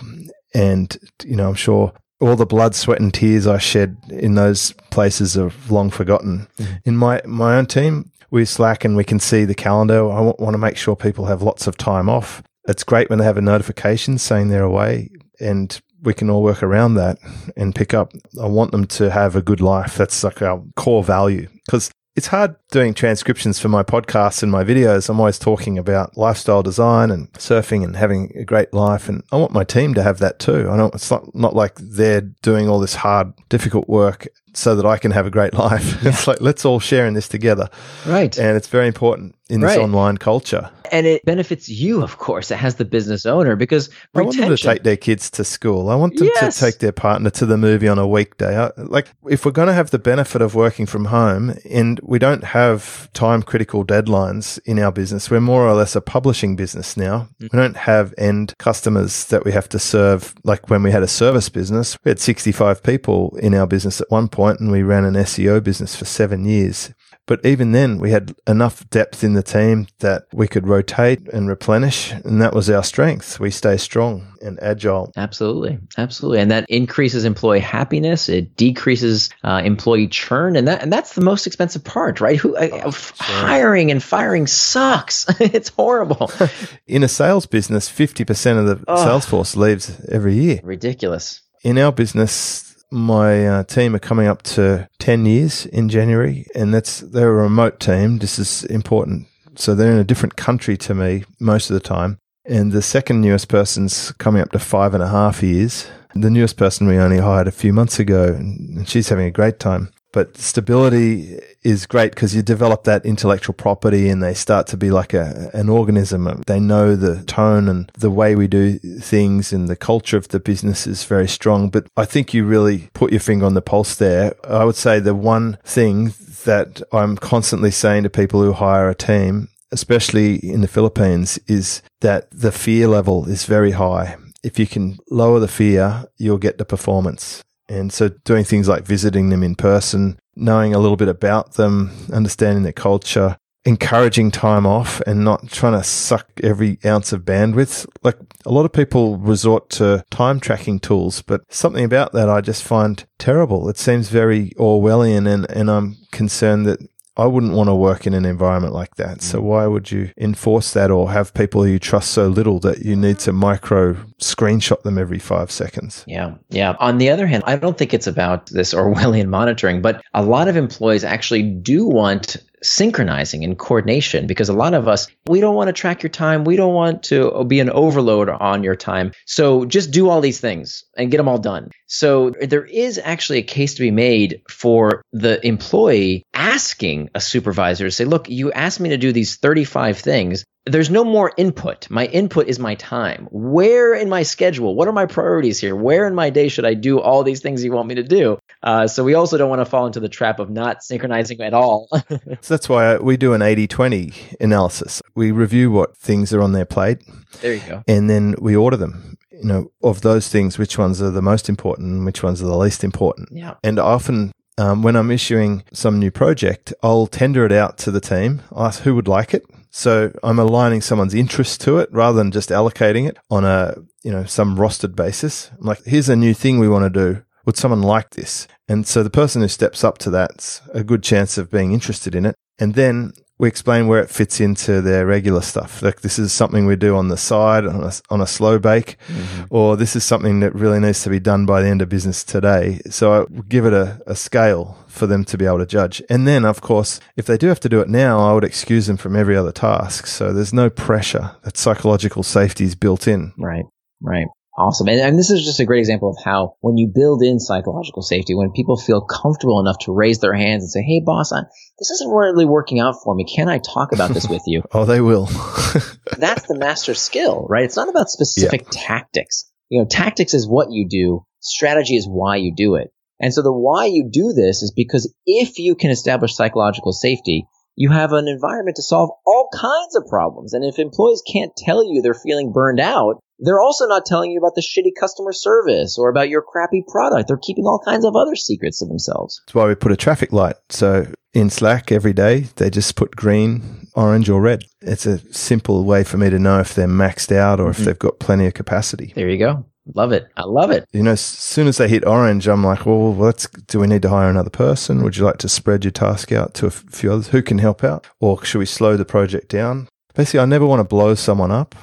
And, you know, I'm sure all the blood, sweat, and tears I shed in those places are long forgotten. Mm-hmm. In my, my own team, we Slack and we can see the calendar. I want to make sure people have lots of time off. It's great when they have a notification saying they're away and we can all work around that and pick up. I want them to have a good life. That's like our core value because it's hard doing transcriptions for my podcasts and my videos. I'm always talking about lifestyle design and surfing and having a great life. And I want my team to have that too. I know it's not, not like they're doing all this hard, difficult work so that I can have a great life. [laughs] Yeah. It's like, let's all share in this together. Right. And it's very important in this right. online culture. And it benefits you, of course, as the business owner because I want them to take their kids to school. I want them yes. to take their partner to the movie on a weekday. I, like, if we're going to have the benefit of working from home and we don't have time critical deadlines in our business, we're more or less a publishing business now. Mm-hmm. We don't have end customers that we have to serve. Like when we had a service business, we had 65 people in our business at one point and we ran an SEO business for seven years. But even then, we had enough depth in the team that we could rotate and replenish. And that was our strength. We stay strong and agile. Absolutely. Absolutely. And that increases employee happiness. It decreases uh, employee churn. And that and that's the most expensive part, right? Who oh, sure. Hiring and firing sucks. [laughs] it's horrible. [laughs] in a sales business, 50% of the oh, sales force leaves every year. Ridiculous. In our business, my uh, team are coming up to 10 years in January, and that's they're a remote team. This is important. So they're in a different country to me most of the time. And the second newest person's coming up to five and a half years. The newest person we only hired a few months ago, and she's having a great time. But stability is great because you develop that intellectual property and they start to be like a, an organism. They know the tone and the way we do things and the culture of the business is very strong. But I think you really put your finger on the pulse there. I would say the one thing that I'm constantly saying to people who hire a team, especially in the Philippines, is that the fear level is very high. If you can lower the fear, you'll get the performance. And so doing things like visiting them in person, knowing a little bit about them, understanding their culture, encouraging time off and not trying to suck every ounce of bandwidth. Like a lot of people resort to time tracking tools, but something about that I just find terrible. It seems very Orwellian and, and I'm concerned that I wouldn't want to work in an environment like that. So mm. why would you enforce that or have people you trust so little that you need to micro screenshot them every five seconds? Yeah. Yeah. On the other hand, I don't think it's about this Orwellian monitoring, but a lot of employees actually do want synchronizing and coordination because a lot of us we don't want to track your time. We don't want to be an overload on your time. So just do all these things and get them all done. So there is actually a case to be made for the employee asking a supervisor to say look you asked me to do these 35 things there's no more input. My input is my time. Where in my schedule? What are my priorities here? Where in my day should I do all these things you want me to do? Uh, so we also don't want to fall into the trap of not synchronizing at all. [laughs] so that's why we do an 80 20 analysis. We review what things are on their plate. There you go. And then we order them. You know, of those things, which ones are the most important and which ones are the least important. Yeah. And often um, when I'm issuing some new project, I'll tender it out to the team, ask who would like it. So I'm aligning someone's interest to it rather than just allocating it on a, you know, some rostered basis. I'm like, here's a new thing we want to do. Would someone like this? And so the person who steps up to that's a good chance of being interested in it. And then we explain where it fits into their regular stuff. Like this is something we do on the side on a, on a slow bake, mm-hmm. or this is something that really needs to be done by the end of business today. So I give it a, a scale for them to be able to judge. And then, of course, if they do have to do it now, I would excuse them from every other task. So there's no pressure. That psychological safety is built in. Right. Right. Awesome. And, and, this is just a great example of how when you build in psychological safety, when people feel comfortable enough to raise their hands and say, Hey, boss, I, this isn't really working out for me. Can I talk about this with you? [laughs] oh, they will. [laughs] [laughs] That's the master skill, right? It's not about specific yeah. tactics. You know, tactics is what you do. Strategy is why you do it. And so the why you do this is because if you can establish psychological safety, you have an environment to solve all kinds of problems. And if employees can't tell you they're feeling burned out, they're also not telling you about the shitty customer service or about your crappy product. They're keeping all kinds of other secrets to themselves. That's why we put a traffic light. So in Slack every day, they just put green, orange, or red. It's a simple way for me to know if they're maxed out or if mm-hmm. they've got plenty of capacity. There you go. Love it. I love it. You know, as soon as they hit orange, I'm like, well, let's, do we need to hire another person? Would you like to spread your task out to a few others? Who can help out? Or should we slow the project down? Basically, I never want to blow someone up.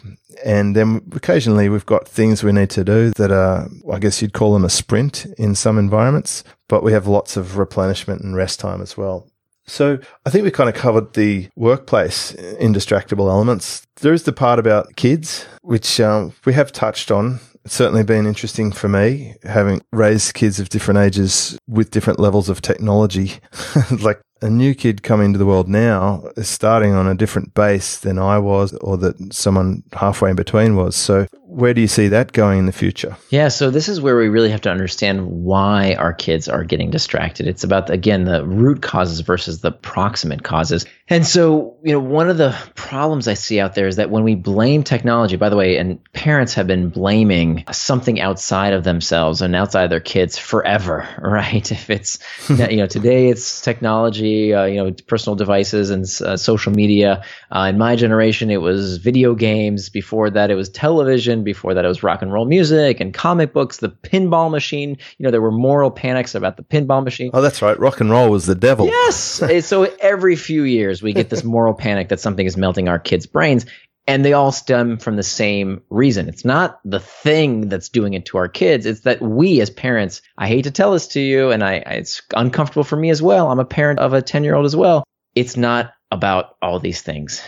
And then occasionally we've got things we need to do that are, I guess you'd call them a sprint in some environments, but we have lots of replenishment and rest time as well. So I think we kind of covered the workplace indistractable elements. There is the part about kids, which um, we have touched on it's certainly been interesting for me having raised kids of different ages with different levels of technology. [laughs] like a new kid coming into the world now is starting on a different base than I was or that someone halfway in between was. So where do you see that going in the future? Yeah, so this is where we really have to understand why our kids are getting distracted. It's about again the root causes versus the proximate causes. And so, you know, one of the problems I see out there is that when we blame technology, by the way, and parents have been blaming something outside of themselves and outside of their kids forever, [laughs] right? If it's [laughs] you know, today it's technology, uh, you know, personal devices and uh, social media. Uh, in my generation it was video games, before that it was television before that, it was rock and roll music and comic books, the pinball machine. You know, there were moral panics about the pinball machine. Oh, that's right. Rock and roll was the devil. Yes. [laughs] so every few years, we get this moral panic that something is melting our kids' brains. And they all stem from the same reason. It's not the thing that's doing it to our kids. It's that we as parents, I hate to tell this to you, and I, it's uncomfortable for me as well. I'm a parent of a 10 year old as well. It's not about all these things.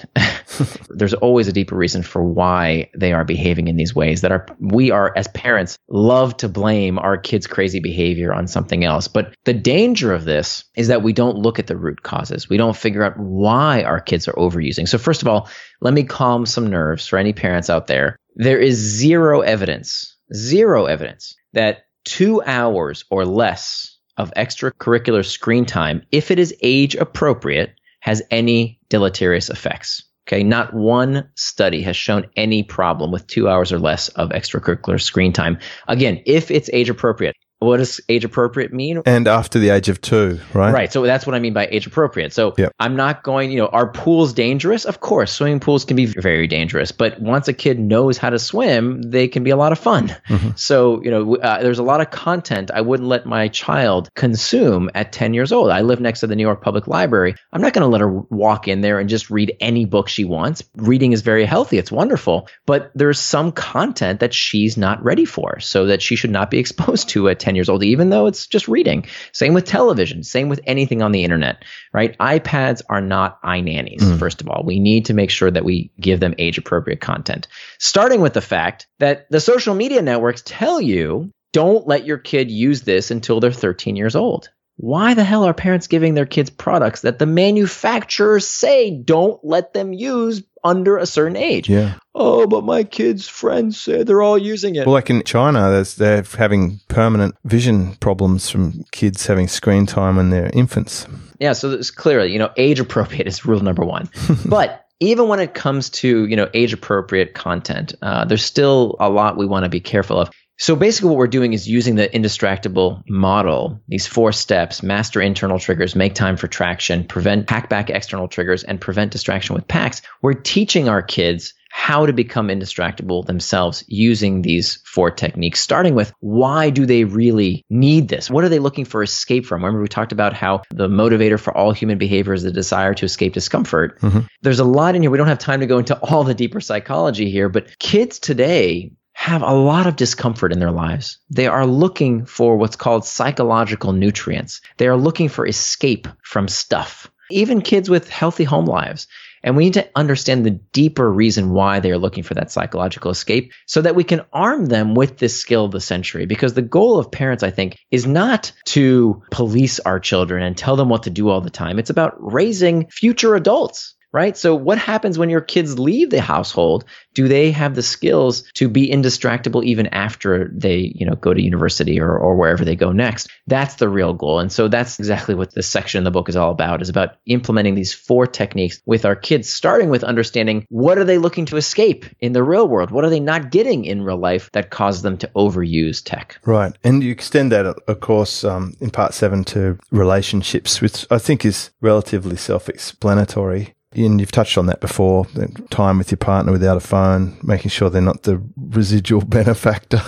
[laughs] There's always a deeper reason for why they are behaving in these ways that are we are as parents love to blame our kids crazy behavior on something else. But the danger of this is that we don't look at the root causes. We don't figure out why our kids are overusing. So first of all, let me calm some nerves for any parents out there. There is zero evidence, zero evidence that 2 hours or less of extracurricular screen time if it is age appropriate has any deleterious effects. Okay, not one study has shown any problem with two hours or less of extracurricular screen time. Again, if it's age appropriate. What does age appropriate mean? And after the age of two, right? Right. So that's what I mean by age appropriate. So yep. I'm not going, you know, are pools dangerous? Of course, swimming pools can be very dangerous. But once a kid knows how to swim, they can be a lot of fun. Mm-hmm. So, you know, uh, there's a lot of content I wouldn't let my child consume at 10 years old. I live next to the New York Public Library. I'm not going to let her walk in there and just read any book she wants. Reading is very healthy, it's wonderful. But there's some content that she's not ready for, so that she should not be [laughs] exposed to at 10 10 years old, even though it's just reading. Same with television, same with anything on the internet, right? iPads are not iNannies, mm. first of all. We need to make sure that we give them age appropriate content. Starting with the fact that the social media networks tell you don't let your kid use this until they're 13 years old. Why the hell are parents giving their kids products that the manufacturers say don't let them use under a certain age? Yeah. Oh, but my kids' friends say they're all using it. Well, like in China, they're having permanent vision problems from kids having screen time when they're infants. Yeah, so it's clearly, you know, age appropriate is rule number one. [laughs] but even when it comes to you know age appropriate content, uh, there's still a lot we want to be careful of. So basically, what we're doing is using the indistractable model, these four steps master internal triggers, make time for traction, prevent hack back external triggers, and prevent distraction with pacts. We're teaching our kids how to become indistractable themselves using these four techniques, starting with why do they really need this? What are they looking for escape from? Remember, we talked about how the motivator for all human behavior is the desire to escape discomfort. Mm-hmm. There's a lot in here. We don't have time to go into all the deeper psychology here, but kids today have a lot of discomfort in their lives. They are looking for what's called psychological nutrients. They are looking for escape from stuff. Even kids with healthy home lives. And we need to understand the deeper reason why they are looking for that psychological escape so that we can arm them with this skill of the century. Because the goal of parents, I think, is not to police our children and tell them what to do all the time. It's about raising future adults right? So what happens when your kids leave the household? Do they have the skills to be indistractable even after they, you know, go to university or, or wherever they go next? That's the real goal. And so that's exactly what this section in the book is all about, is about implementing these four techniques with our kids, starting with understanding what are they looking to escape in the real world? What are they not getting in real life that causes them to overuse tech? Right. And you extend that, of course, um, in part seven to relationships, which I think is relatively self-explanatory and you've touched on that before time with your partner without a phone making sure they're not the residual [laughs] benefactor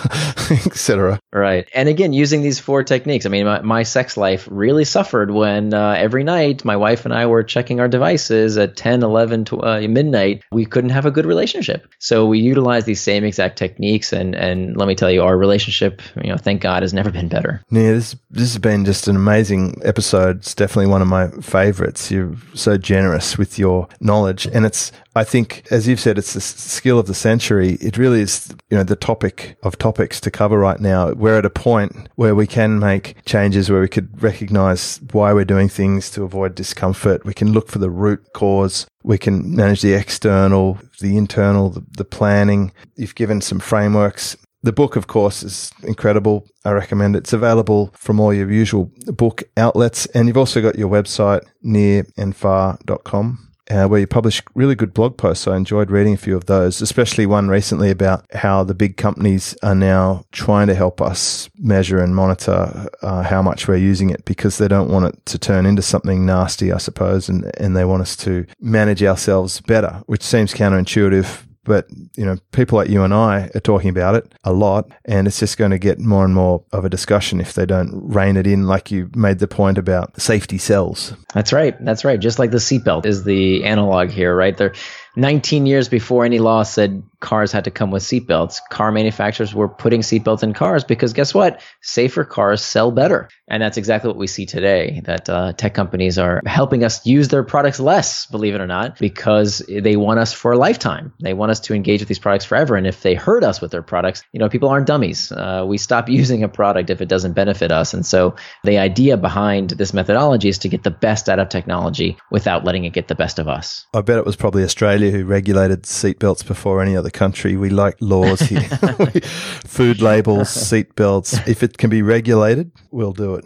etc right. And again using these four techniques i mean my, my sex life really suffered when uh, every night my wife and i were checking our devices at 10 11 to, uh, midnight we couldn't have a good relationship. So we utilized these same exact techniques and and let me tell you our relationship you know thank god has never been better. Yeah this this has been just an amazing episode. It's definitely one of my favorites. You're so generous with your knowledge. And it's, I think, as you've said, it's the skill of the century. It really is, you know, the topic of topics to cover right now. We're at a point where we can make changes where we could recognize why we're doing things to avoid discomfort. We can look for the root cause. We can manage the external, the internal, the, the planning. You've given some frameworks the book, of course, is incredible. I recommend it. It's available from all your usual book outlets. And you've also got your website, nirandfar.com uh, where you publish really good blog posts. I enjoyed reading a few of those, especially one recently about how the big companies are now trying to help us measure and monitor uh, how much we're using it because they don't want it to turn into something nasty, I suppose, and, and they want us to manage ourselves better, which seems counterintuitive but, you know, people like you and I are talking about it a lot, and it's just going to get more and more of a discussion if they don't rein it in, like you made the point about safety sells. That's right. That's right. Just like the seatbelt is the analog here, right? There 19 years before any law said cars had to come with seatbelts, car manufacturers were putting seatbelts in cars because guess what? Safer cars sell better. And that's exactly what we see today that uh, tech companies are helping us use their products less, believe it or not, because they want us for a lifetime. They want us to engage with these products forever. And if they hurt us with their products, you know, people aren't dummies. Uh, we stop [laughs] using a product if it doesn't benefit us. And so the idea behind this methodology is to get the best out of technology without letting it get the best of us. I bet it was probably Australia Australia who regulated seatbelts before any other country. We like laws here. [laughs] [laughs] Food labels, seatbelts. [laughs] If it can be regulated, we'll do it.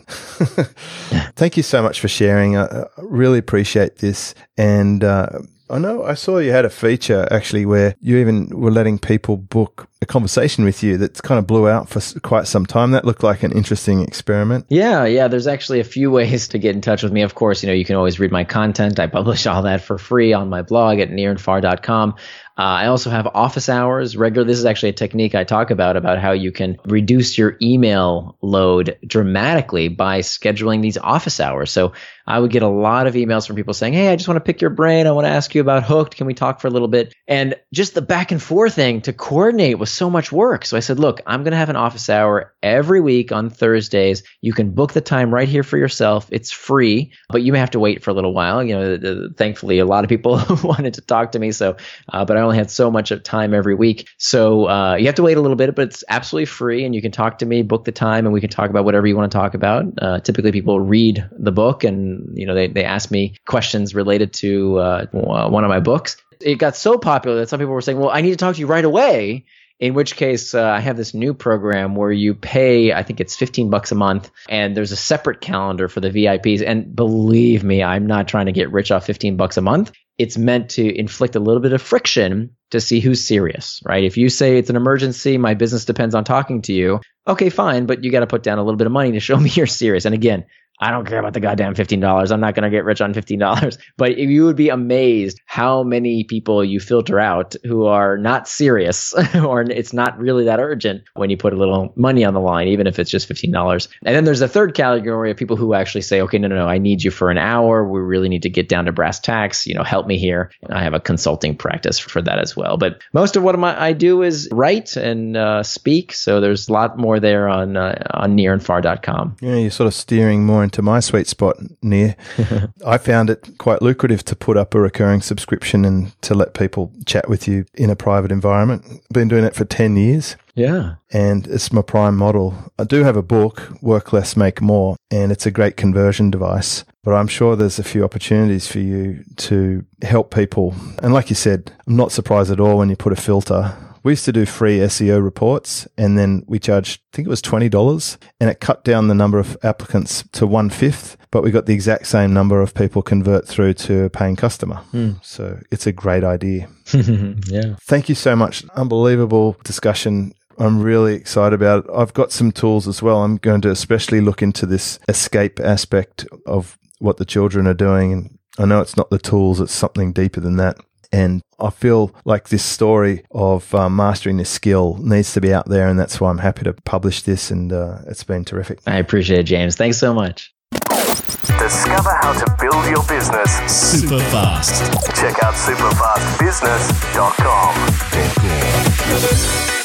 Thank you so much for sharing. I, really appreciate this. And, uh, I know I saw you had a feature actually where you even were letting people book a conversation with you that kind of blew out for quite some time. That looked like an interesting experiment. Yeah, yeah. There's actually a few [laughs] ways to get in touch with me. Of course, you know, you can always read my content. I publish all that for free on my blog at nirandfar.com. Uh, I also have office hours regular. This is actually a technique I talk about about how you can reduce your email load dramatically by scheduling these office hours. So I would get a lot of emails from people saying, Hey, I just want to pick your brain. I want to ask you about Hooked. Can we talk for a little bit? And just the back and forth thing to coordinate was so much work. So I said, Look, I'm going to have an office hour every week on Thursdays. You can book the time right here for yourself. It's free, but you may have to wait for a little while. You know, thankfully, a lot of people [laughs] wanted to talk to me. So, uh, but I only had so much of time every week. So uh, you have to wait a little bit, but it's absolutely free. And you can talk to me, book the time, and we can talk about whatever you want to talk about. Uh, typically, people read the book and you know they, they ask me questions related to uh, one of my books. It got so popular that some people were saying, "Well, I need to talk to you right away." In which case, uh, I have this new program where you pay, I think it's 15 bucks a month, and there's a separate calendar for the VIPs. And believe me, I'm not trying to get rich off 15 bucks a month. It's meant to inflict a little bit of friction to see who's serious, right? If you say it's an emergency, my business depends on talking to you, okay, fine, but you got to put down a little bit of money to show [laughs] me you're serious. And again, I don't care about the goddamn $15. I'm not going to get rich on $15. [laughs] But you would be amazed how many people you filter out who are not serious [laughs] or it's not really that urgent when you put a little money on the line, even if it's just $15. And then there's a third category of people who actually say, okay, no, no, no, I need you for an hour. We really need to get down to brass tacks. You know, help me here. And I have a consulting practice for that as well. But most of what I do is write and uh, speak. So there's a lot more there on uh, on nirandfar.com. Yeah, you're sort of steering more into my sweet spot, Nir. [laughs] I found it quite lucrative to put up a recurring subscription and to let people chat with you in a private environment. Been doing it for 10 years. Yeah. And it's my prime model. I do have a book, Work Less, Make More, and it's a great conversion device. But I'm sure there's a few opportunities for you to help people. And like you said, I'm not surprised at all when you put a filter we used to do free SEO reports and then we charged, I think it was $20 and it cut down the number of applicants to one fifth, but we got the exact same number of people convert through to a paying customer. Mm. So it's a great idea. [laughs] yeah. Thank you so much. Unbelievable discussion. I'm really excited about it. I've got some tools as well. I'm going to especially look into this escape aspect of what the children are doing. And I know it's not the tools, it's something deeper than that. And I feel like this story of uh, mastering this skill needs to be out there. And that's why I'm happy to publish this. And uh, it's been terrific. I appreciate it, James. Thanks so much. Discover how to build your business super fast. Check out superfastbusiness.com.